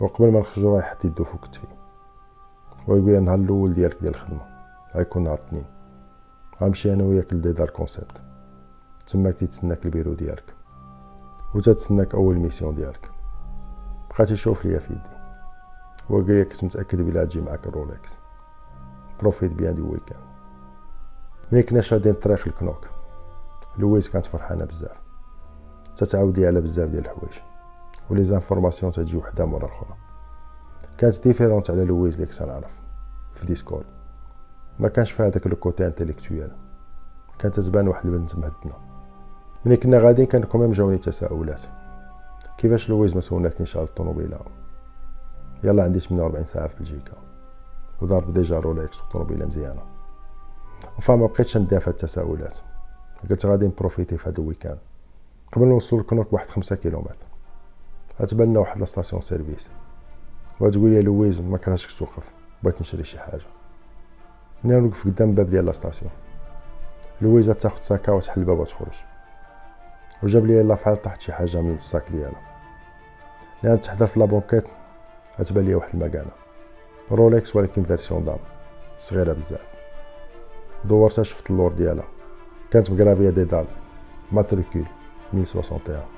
وقبل ما نخرجو يحط يدو فوق كتفي. ويقول النهار الأول ديالك ديال الخدمة. غيكون نهار الاثنين. غنمشي أنا وياك لديدار Concept تماك تيتسناك البيرو ديالك. و تتسناك أول mission ديالك. بقى تيشوف ليا في يدي. هو قال لي كنت متأكد بلا تجي معاك الرولكس. Profite bien du weekend ملي كنا شادين الطريق لكنوك. لويس كانت فرحانة بزاف. تتعاود لي على بزاف ديال الحوايج. و les informations تجي وحدة مورا الاخرى كانت différente على لويز اللي نعرف في ديسكورد ما كانش فيها داك le côté intellectuel كانت تبان واحد البنت مهدنة. ملي كنا غاديين كان quand même جاوني تساؤلات. كيفاش لويز ما سولناتنيش على الطوموبيله يلا عندي 48 ساعة في بلجيكا وضارب déjà رولكس وطوموبيله مزيانة. فما بقيتش نديها في التساؤلات. قلت غادي نبروفيتي في هذا ال week-end. قبل نوصل لكنوك بواحد خمسة كيلومتر. غتبان واحد la station service. وتقول لي لويز ما كرهتش توقف بغيت نشري شي حاجة. ملي نوقف قدام الباب ديال la station لويز تاخد ساكها وتحل الباب وتخرج. وجاب لي الله فحال طاحت شي حاجة من ال sac ديالها. لأن تحضر في la banquette غتبان لي واحد المكانة. رولكس ولكن version dame. صغيرة بزاف. دورتها شفت اللور ديالها. كانت مكرافيه ديك ال matricule 1061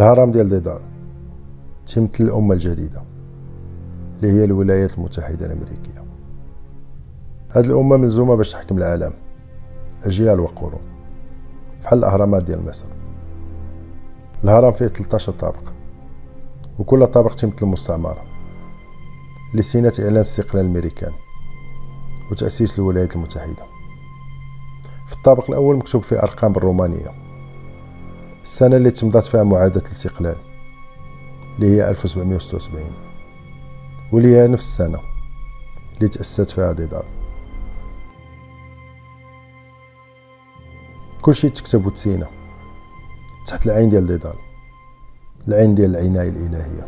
الهرم ديال دولار تمثل الأمة الجديدة اللي هي الولايات المتحدة الأمريكية. هاد الأمة ملزومة باش تحكم العالم أجيال وقرون بحال الأهرامات ديال مصر. الهرم فيه 13 طابق وكل طابق تمثل مستعمرة لسنة إعلان استقلال الأمريكان وتأسيس الولايات المتحدة. في الطابق الأول مكتوب فيه أرقام بالرومانية السنة اللي تمضات فيها معاهدة الاستقلال اللي هي 1776 واللي هي نفس السنة اللي تأسست فيها ديدار كلشي تكتب وتسينا تحت العين ديال ديدار العين ديال العناية الإلهية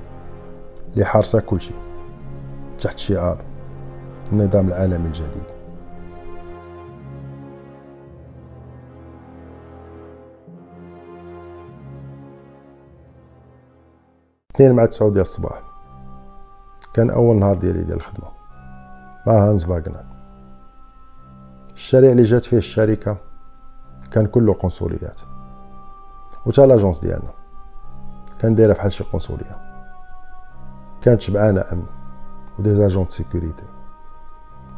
اللي حارسة كلشي تحت شعار النظام العالمي الجديد. اثنين مع تسعود ديال الصباح. كان أول نهار ديالي ديال الخدمة. مع هانز فاغنر الشارع اللي جات فيه الشركة كان كله قنصليات. وتا l'agence ديالنا كان دايرة فحال شي قنصلية. كانت شبعانة أمن و des agents sécurité.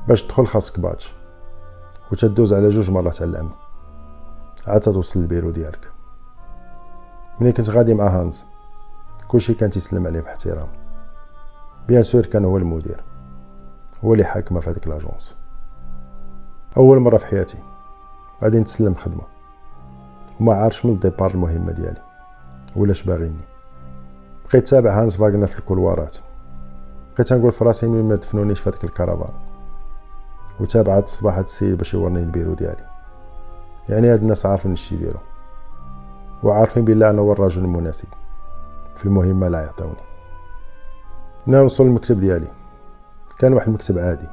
باش تدخل خاصك badge وتدوز على جوج مرات على الأمن. عاد توصل للبيرو ديالك. ملي كنت غادي مع هانز؟ كلشي كان تيسلم عليه باحترام. bien sûr كان هو المدير. هو اللي حاكمه في هذيك l'agence أول مرة في حياتي غادي نتسلم خدمة. وما عارفش من ال départ المهمة ديالي. ولاش باغيني. بقيت تابع هانز فاغنر في الكولوارات. بقيت نقول في راسي ما دفنونيش في هذيك الكرفان وتابع هاد الصباح هاد السيد باش يورني البيرو ديالي. يعني هاد الناس عارفين اش يديروا. وعارفين بالله أنا هو الرجل المناسب. في المهمة لا يعطوني. من نوصل المكتب ديالي. كان واحد المكتب عادي.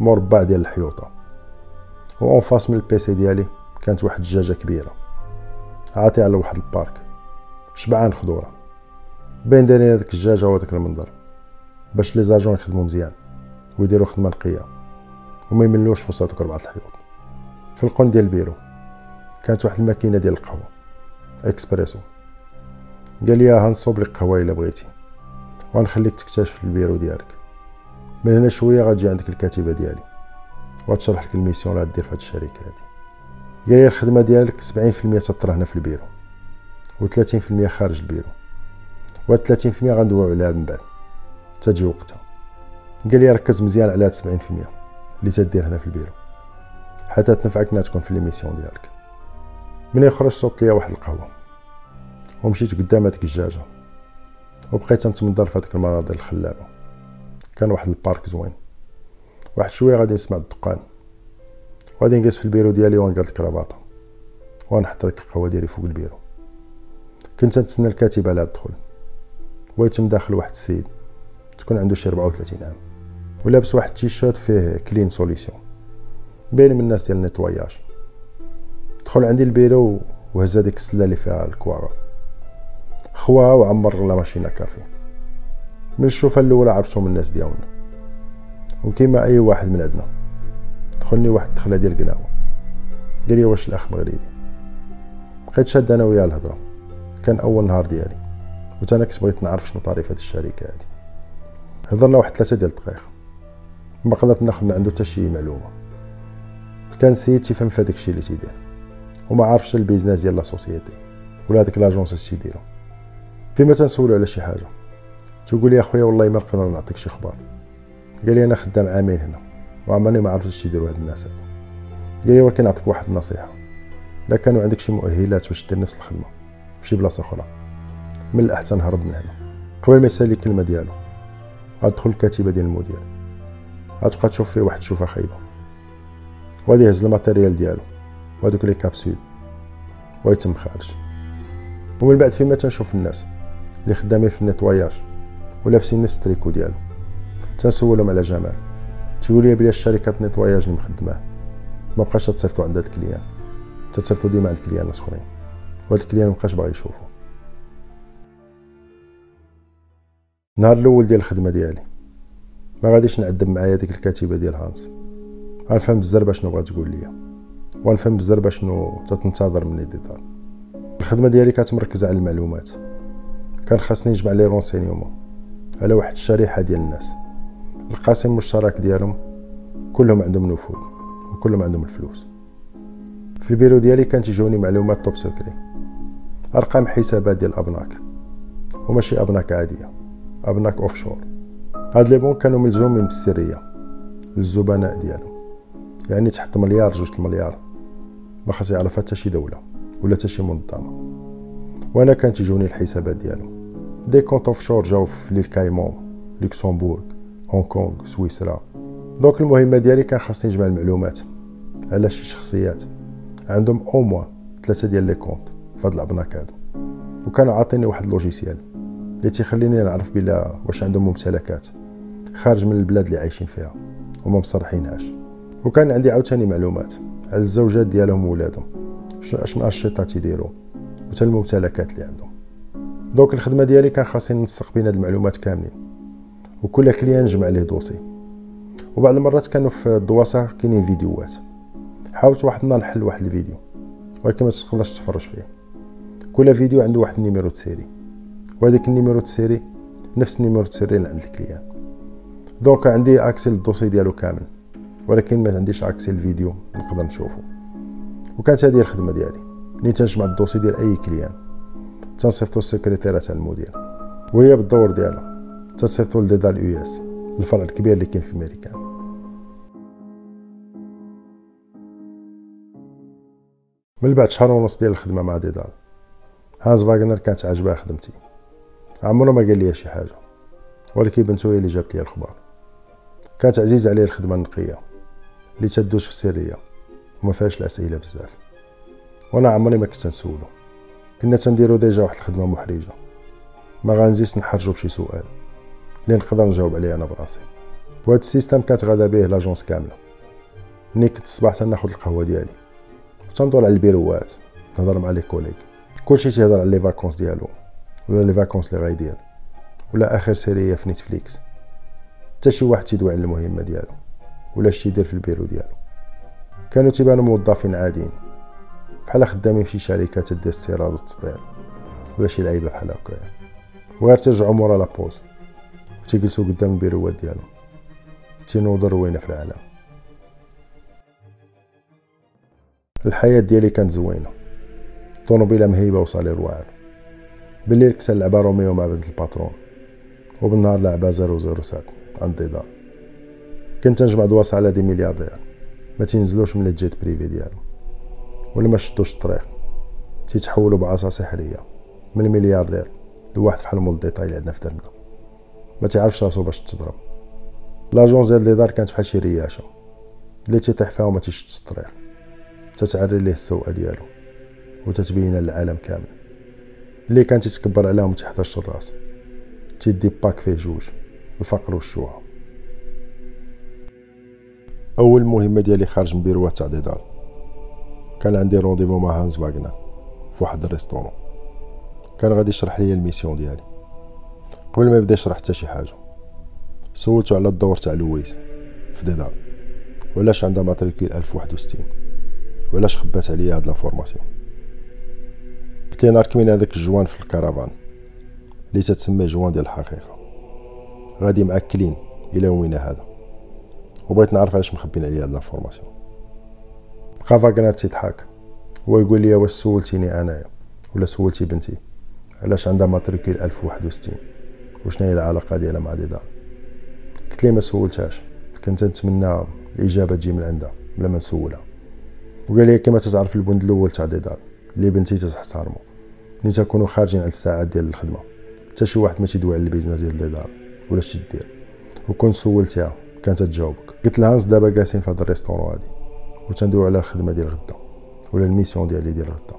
مربع ديال الحيوطة. و فاس من البيسي ديالي كانت واحد الدجاجة كبيرة. عاطي على واحد البارك. شبعان خضورة. بين دايرين هذيك الدجاجة وهذاك المنظر. باش لي زاجون يخدمو مزيان. ويديرو خدمة نقية. وما يملوش في وسط ربعة الحيوط. في القنت ديال البيرو كانت واحد الماكينة ديال القهوة. اكسبريسو قال لي غنصوب لك قهوه إلا بغيتي. وغنخليك تكتشف البيرو ديالك. من هنا شوية غتجي عندك الكاتبة ديالي. وغتشرح لك ال mission اللي غدير في هاد الشركة هادي. قال لي الخدمة ديالك 70% تطرى هنا في البيرو. و30% خارج البيرو. و 30% غندويو عليها من بعد. تجي وقتها. قال لي ركز مزيان على هاد 70% اللي تدير هنا في البيرو. حتى تنفعك تكون في les missions ديالك. ملي يخرج صوبت ليا واحد القهوة. ومشيت قدام هذيك الزجاجة وبقيت نتمنظر في هذيك المناظر الخلابة. كان واحد ال parc زوين. واحد شوية غادي نسمع الدقان. وغادي نجلس في البيرو ديالي ونقاد الكرافاطه ونحط ديك القهوة ديالي فوق البيرو. كنت نتسنى الكاتب على الدخول ويتم داخل واحد السيد. تكون عنده شي 34 عام. ولابس واحد التيشيرت فيه Clean Solution باين من الناس ديال ال nettoyage دخل عندي البيرو وهز هذيك السلة اللي فيها الكوارا خواها وعمر la machine à café. من الشوفة الأولى عرفته من الناس ديالنا. وكيما أي واحد من عندنا. دخلني واحد الدخلة ديال قناوة. قال لي واش الأخ مغربي؟ بقيت شاد أنا وياه الهضرة. كان أول نهار ديالي. وتا أنا كنت بغيت نعرف شنو طريفة الشركة هادي. هضرنا واحد ثلاثة ديال الدقائق ما قدرت ناخذ من عنده حتى شي معلومة. كان السيد تيفهم في هذاك الشيء اللي تيدير. وما عارفش ال business ديال la société. ولا هذيك l'agence اش تيديرو. فيما تنسولو على شي حاجة. تقول لي اخويا والله ما نقدر نعطيك شي خبر. قال لي أنا خدام عامين هنا وعمرني ما عرفت اش تيديروا هاد الناس هادو. قال لي ولكن نعطيك واحد النصيحة. لا كانوا عندك شي مؤهلات باش دير نفس الخدمة في شي بلاصة أخرى. من الأحسن هرب من هنا. قبل ما يسالي الكلمة ديالو غتدخل الكاتبة ديال المدير. غتبقى تشوف فيه واحد الشوفة خايبة. وغادي يهز ال matériel ديالو وهادوك les capsules. ويتم خارج. ومن بعد فيما تنشوف الناس. اللي خدامين في ال nettoyage ولابسين نفس التريكو ديالو. تنسولهم على جمال. تيقول لي بلي الشركة د nettoyage اللي مخدماه. ما بقاش تصيفطو عند هاد ال client. تتصيفطو ديما عند كليانات اخرين وهاد ال client مبقاش باغي يشوفو النهار الأول ديال الخدمة ديالي ما غاديش تعذب معايا ديك الكاتبة ديال هانس. غنفهم بزاف شنو بغات تقول ليا. ونفهم بزاف شنو تتنتظر مني détail الخدمة ديالي كانت مركزة على المعلومات. كان خاصني نجمع les renseignements على واحد الشريحة ديال الناس. القاسم المشترك ديالهم كلهم عندهم نفوذ وكلهم عندهم الفلوس. في البيرو ديالي كانت تجوني معلومات top secret أرقام حسابات ديال أبناك. وماشي أبناك عادية. أبناك offshore هاد les banques كانوا ملزومين بالسرية. للزبناء ديالهم. يعني تحت مليار جوج المليار ما خاص يعرفها حتى شي دولة ولا حتى شي منظمة. وأنا كانت تجوني الحسابات ديالهم. des comptes offshore جاو في les îles Caïmans لوكسمبورغ هونغ كونغ سويسرا donc المهمه ديالي كان خاصني نجمع المعلومات على شي شخصيات عندهم أو موا ثلاثة ديال les comptes في هاد الابناك هادو وكانوا عاطيني واحد logiciel اللي تيخليني نعرف بلا واش عندهم ممتلكات خارج من البلاد اللي عايشين فيها وما مصرحينهاش وكان عندي عاوتاني معلومات على الزوجات ديالهم وولادهم اش من انشطه تيديروا وتا الممتلكات اللي عندهم donc الخدمة ديالي كان خاصني نسق بين هاد المعلومات كاملين وكل client نجمع ليه dossier. وبعض المرات كانوا في الدواسة كاينين فيديوهات. حاولت واحد النهار نحل واحد الفيديو ولكن ما تقدرش تفرج فيه. كل فيديو عنده واحد ال numéro série وهذاك ال numéro série نفس ال numéro série اللي عند ال client. donc عندي accès لل dossier ديالو كامل ولكن ما عنديش accès الفيديو نقدر نشوفه وكانت هذه الخدمة ديالي. ملي تنجمع ال dossier ديال أي client. تنصيفطو السكرتيرة تاع المدير وهي بالدور ديالها تنصيفطو لديدال US الفرع الكبير اللي كاين في امريكان من بعد شهر ونص ديال الخدمة مع ديدال هانز فاغنر كانت عاجباه خدمتي. عمرو ما قال لي شي حاجة ولكن بنتو هي اللي جابت لي الخبر. كانت عزيزة عليه الخدمة النقية اللي تدوش في السرية وما فيهاش الأسئلة بزاف. وأنا عمري ما كنت نسولو. كنا تنديرو déjà واحد الخدمة محرجة. ما غنزيدش نحرجو بشي سؤال. اللي نقدر نجاوب عليه أنا براسي. وهاد ال système كانت غادا به l'agence كاملة. ملي كنت الصباح تناخد القهوة ديالي. تندور على البيروات نهضر مع les collègues. كلشي تيهضر على les vacances ديالو ولا les vacances اللي غايدير ولا آخر série في نتفليكس. حتى شي واحد تيدوي على المهمة ديالو ولا شي يدير في البيرو ديالو. كانوا تيبانوا موظفين عاديين. بحال خدامين في شي شركه تدي استيراد وتصدير ولا شي لعيبة بحال هكا وغير ترجعوا مورا la pause تيجلسوا قدام البيروات ديالهم. تينوضوا روينة في العالم. الحياة ديالي كانت زوينة. طوموبيله مهيبة و salaire واعر بالليل كنت نلعب روميو مع بنت ال patron. وبالنهار لعبة 007 عند دار كنت نجمع دواس على des milliardaires. ما تينزلوش من ال jet privé ديالو. ولا ما شدوش الطريق. تيتحولوا بعصا سحرية من الملياردير لواحد بحال مول ديتاي اللي عندنا في درنا ما تعرفش راسو باش تضرب. لاجونس ديال لي دار كانت بحال شي رياشة. اللي تيطيح فيها وما تيشدش الطريق. تتعري ليه السوءه ديالو. وتتبين للعالم كامل. اللي كان تيتكبر عليهم تيحتاج الراس. تيدي باك فيه جوج الفقر والشوهه أول مهمة ديالي خارج من بيروات تاع ديدار كان عندي رونديفو مع هانز فاغنر في واحد الريستورون. كان غادي يشرح لي الميسيون ديالي. قبل ما يبدا يشرح حتى شي حاجة سولتو على الدور تاع لويس في ديدار. وعلاش عندها ماتريكول 1061 وعلاش خبات عليا هاد لافورماسيون قلت لي نهار كمين هذاك الجوان في الكرفان اللي تتسمى جوان ديال الحقيقة. غادي معكلين إلى يومنا هذا. وبغيت نعرف علاش مخبين عليا هاد l'information بقى فاغنر تيضحك هو يقول لي واش سولتيني أنايا؟ ولا سولتي بنتي؟ علاش عندها matricule 1061 وشنو هي العلاقة ديالها مع ديدار قلت لي ما سولتهاش. كنت نتمنى الإجابة تجي من عندها بلا ما نسولها. وقال لي كما تتعرف البند الأول تاع ديدار اللي بنتي تحترمو ملي تكونوا خارجين على الساعات ديال الخدمة. حتى شي واحد ما تيدوي على ال business ديال ديدار ولا شي دير وكنت سولتيها كانت تجاوبك. قلت لها دابا جالسين في هذا ال restaurant هادي. وتندويو على الخدمة ديال غدا ولا ال mission ديالي ديال غدا.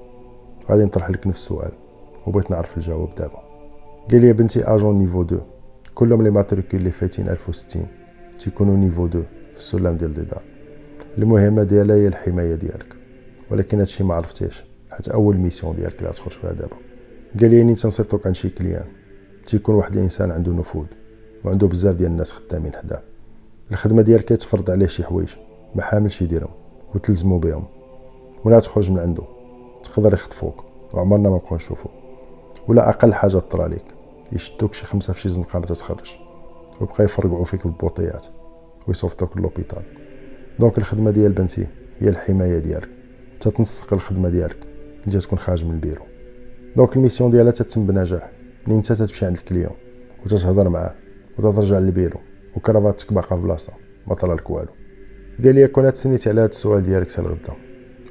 غادي نطرح لك نفس السؤال وبغيت نعرف الجواب دابا. قال لي بنتي agent niveau 2 كلهم les matricules اللي فايتين 1060 تيكونوا niveau 2 في السلم ديال ديدار المهمة ديالها هي الحماية ديالك. ولكن هادشي ما عرفتيش حتى أول mission ديالك اللي غتخرج فيها دابا. قال لي منين تنصيفطوك عند شي client. تيكون واحد الإنسان عنده نفوذ وعنده بزاف ديال الناس خدامين حداه الخدمة ديالك كتفرض عليه شي حوايج ما حاملش يديرهم. وتلزمو بهم. ولا تخرج من عنده. تقدر يخطفوك. وعمرنا ما نبقاو نشوفوك. ولا أقل حاجة طرا ليك يشدوك شي خمسة في شي زنقه ما تتخرج. ويبقى يفرقعوا فيك بالبوطيات. ويصوفطوك ل l'hôpital donc الخدمة ديال بنتي هي الحماية ديالك. تتنسق الخدمة ديالك. أنت تكون خارج من البيرو. donc ال mission ديالها تتم بنجاح. منين أنت تمشي عند ال client. وتتهضر معاه. وتترجع للبيرو. و cravate ك باقا في بلاصه ما طلع لك والو. قال لي كون تسنيتي على هذا السؤال ديالك حتى الغدا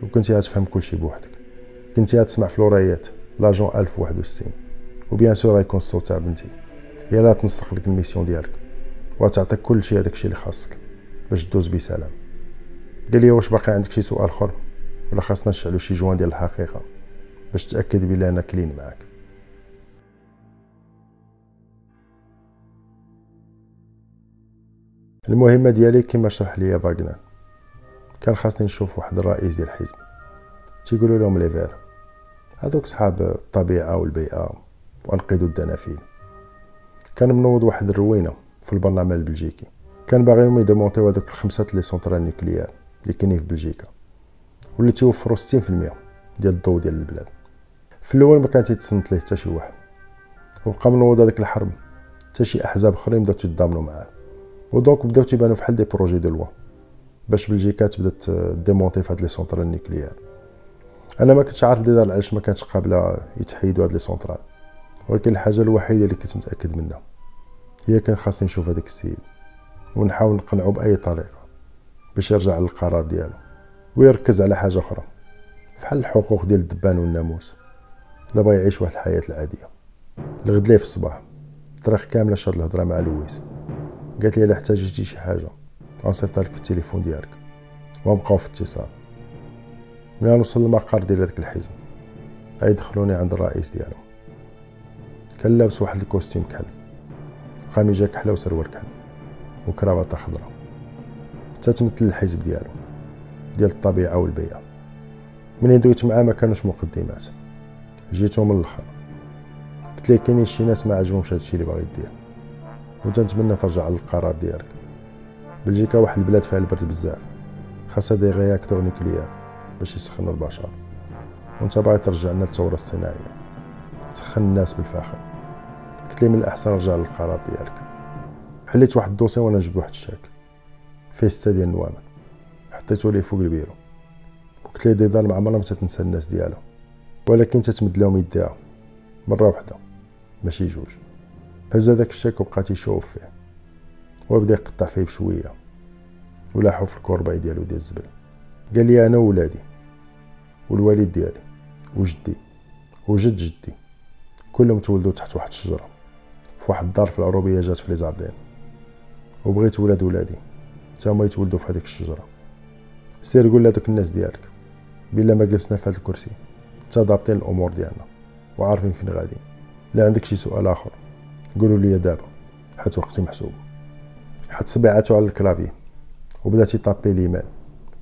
وكنتي غتفهم كلشي بوحدك. كنتي غتسمع في l'oreillette l'agent 1061 و bien sûr غيكون الصوت تاع بنتي. هي لا تنسق لك ال mission ديالك وتعطيك كلشي هذاك الشيء اللي خاصك باش دوز بسلام. قال لي واش باقي عندك شي سؤال آخر؟ ولا خاصنا نشعلو شي joint ديال الحقيقة باش تأكد بلي أنا clean معاك. المهمة ديالي كما شرح ليا فاغنر كان خاصني نشوف واحد الرئيس ديال الحزب تيقولوا لهم les verts هذوك صحاب الطبيعة والبيئة وانقذوا الدلافين كان منوض واحد الروينة في البرلمان البلجيكي. كان باغيهم ي démonter يو هذوك الخمسة les centrales nucléaires اللي كاينين في بلجيكا. واللي تيوفروا 60% ديال الضوء ديال البلاد. في الأول ما كان تيتصنت ليه حتى شي واحد. وبقى منوض هذاك الحرب. حتى شي أحزاب أخرين بدأو تيتضامنوا معاه. و donc بداو تيبانو فحال des projets de loi باش بلجيكا تبدأ démonter في هاد les centrales nucléaires أنا ما كنتش عارف ديال علاش ما كانتش قابلة يتحيدوا هاد les centrales ولكن الحاجة الوحيدة اللي كنت متأكد منها هي كان خاصني نشوف هذاك السيد ونحاول نقنعو بأي طريقة باش يرجع للقرار ديالو ويركز على حاجة أخرى. فحال الحقوق ديال الدبان والناموس دابا يعيش واحد الحياة العادية. الغد ليه في الصباح الطريق كامله شاد الهضرة مع لويس. قالت لي الا احتاجتي شي حاجة. غنصيفط لك في التليفون ديالك. ونبقاو في اتصال. ملي نوصل للمقر ديال هذاك الحزب غيدخلوني عند الرئيس ديالو كان لابس واحد ال costume كحل. قميجة كحلة وسروال كحل. وكرافطه خضراء. تتمثل الحزب ديالو ديال الطبيعة والبيئة. من دويت معاه ما كانوش مقدمات. جيتو من الأخر. قلت ليه كاينين شي ناس ما عجبهمش هادشي اللي باغي دير وتنتمنى ترجع للقرار ديالك. بلجيكا واحد البلاد فيها البرد بزاف خاصها des réacteurs nucléaires باش يسخنوا البشر. وأنت باغي ترجع لنا الثورة الصناعية. تسخن الناس بالفاخر. قلت لي من الأحسن رجع للقرار ديالك. حليت واحد ال dossier وأنا نجبد واحد الشاك. فيه ستة ديال النوامر حطيتو ليه فوق البيرو. وقلت ليه ديدار مع عمرها ما الناس ديالو. ولكن تتمد لهم يديها. مرة واحدة ماشي جوج. هز هذاك الشاك وبقى تيشوف فيه. وبدا يقطع فيه بشوية. ولاحو في الكورباي ديالو ديال الزبل. قال لي أنا وولادي والوالد ديالي. وجدي. وجد جدي. كلهم تولدوا تحت واحد الشجرة. في واحد الدار في العروبية جات في ليزاردين وبغيت ولاد ولادي. حتى هما يتولدوا في هذيك الشجرة. سير قول لهذوك الناس ديالك. بلا ما جلسنا في هذا الكرسي. حتى ضابطين الأمور ديالنا. وعارفين فين غادي لا عندك شي سؤال آخر؟ قولوا لي دابا حيت وقتي محسوب. حط صبيعاتو على ال clavier وبدا تيطابي l'email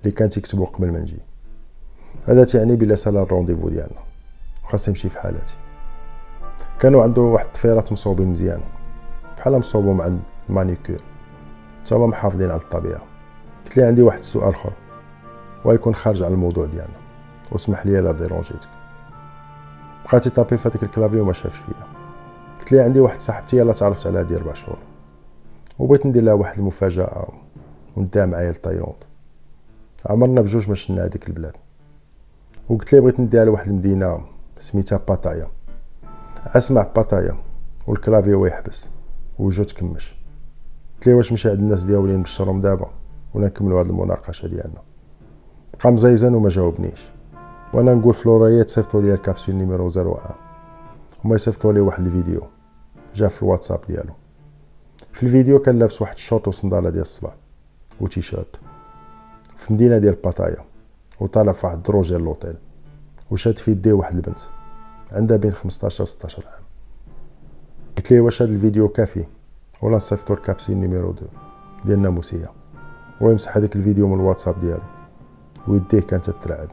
اللي كان تيكتبو قبل ما نجي. هذا تيعني بلي سالا ال rendez-vous ديالنا خاص يمشي في حالاتي. كانوا عنده واحد الظفيرات مصوبين مزيان بحال مصوبهم عند ال manucure تما محافظين على الطبيعة. قلت لي عندي واحد السؤال آخر ويكون خارج على الموضوع ديالنا. واسمح لي لا ديرونجيتك. بقى تيطابي في هذيك ال clavier وما شافش فيا. قلت لي عندي واحد صاحبتي يالاه تعرفت عليها ديال ربع شهور وبغيت ندير لها واحد المفاجأة ونديها معايا لتايلاند. عمرنا بجوج ما شفنا هذيك البلاد. وقلت لي بغيت نديها لواحد المدينة سميتها باتايا. أسمع باتايا. وال clavier هو يحبس وجو تكمش. قلت لي واش مشي عند الناس ديالي نبشرهم دابا؟ ولا نكملوا هاد المناقشة ديالنا. بقى مزيزن وما جاوبنيش. وأنا نقول لفلوريان صيفطوا لي ال capsule numéro 01 هما يصيفطوا لي واحد الفيديو. جا في الواتساب ديالو. في الفيديو كان لابس واحد الشورت وصندالة ديال الصباح وتيشيرت. في مدينة ديال باتايا وطالع في واحد الدروج ديال لوطيل وشاد في يديه واحد البنت. عندها بين 15 و 16 عام. قلت ليه واش هاد الفيديو كافي؟ ولا نصيفطو ال capsule numéro deux ديال الناموسيه هو يمسح هذاك الفيديو من الواتساب ديالو. ويديه كانت تترعد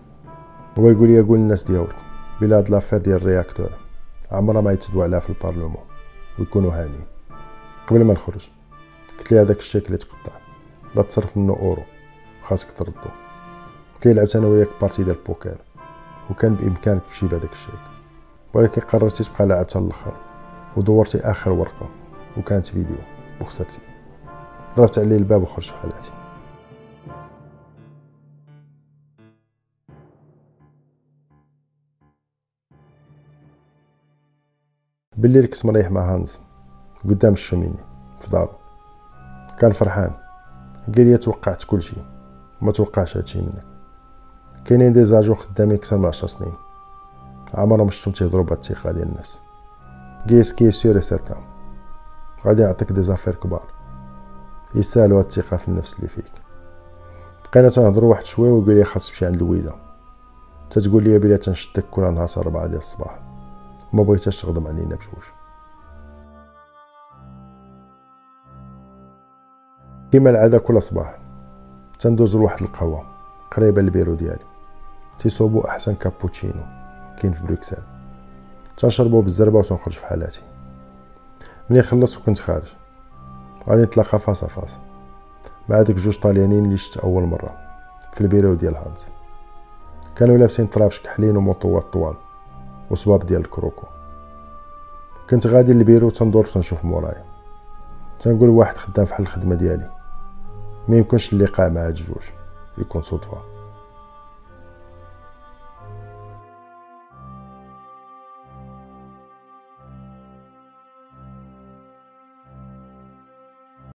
هو يقول لي قول الناس ديالك بلا هاد l'affaire ديال ال réacteurs. عمرها ما يتسدوا عليها في ال parlement ويكونوا هانيين قبل ما نخرج قلت لي هذاك الشيك اللي تقطع. لا تصرف منه أورو خاصك تردو. قلت لي لعبت أنا وياك partie ديال البوكر وكان بإمكانك تمشي بهذاك الشيك ولكن قررتي تبقى لاعب حتى الآخر ودورتي آخر ورقة وكانت فيديو وخسرتي ضربت عليه الباب وخرجت في كنت مريح مع هانز قدام ال cheminée في دارو. كان فرحان. قال لي توقعت كل شيء. ما توقعش هادشي منك. كاينين دي زاجو خدامين أكثر من عشر سنين. عمرهم شفتهم تيهضروا بهاد الثقة ديال النفس. ce qui est sûr et certain. غادي يعطيك des affaires كبار. يستاهلوا هاد الثقة في النفس اللي فيك. بقينا تنهضروا واحد شوية ويقول لي خاص تمشي عند الويده تتقول لي بلي تنشدك كل نهار 4 ديال الصباح. ما بغيتهاش تخدم علينا بجوج كيما العادة كل صباح تندوز لواحد القهوة قريبة للبيرو ديالي. تيصوبو أحسن كابوتشينو كاين في بروكسل. تنشربو بالزربة وتنخرج في حالاتي. ملي خلصت وكنت خارج. غادي نتلاقى face à face مع ديك جوج طاليانين اللي شفت أول مرة في البيرو ديال هانز. كانوا لابسين طرابش كحلين ومونطوات طوال. وصباب ديال ال croco كنت غادي للبيرو تندور تنشوف مورايا. تنقول واحد خدام فحال الخدمة ديالي. ما يمكنش اللقاء مع هاد الجوج يكون صدفة.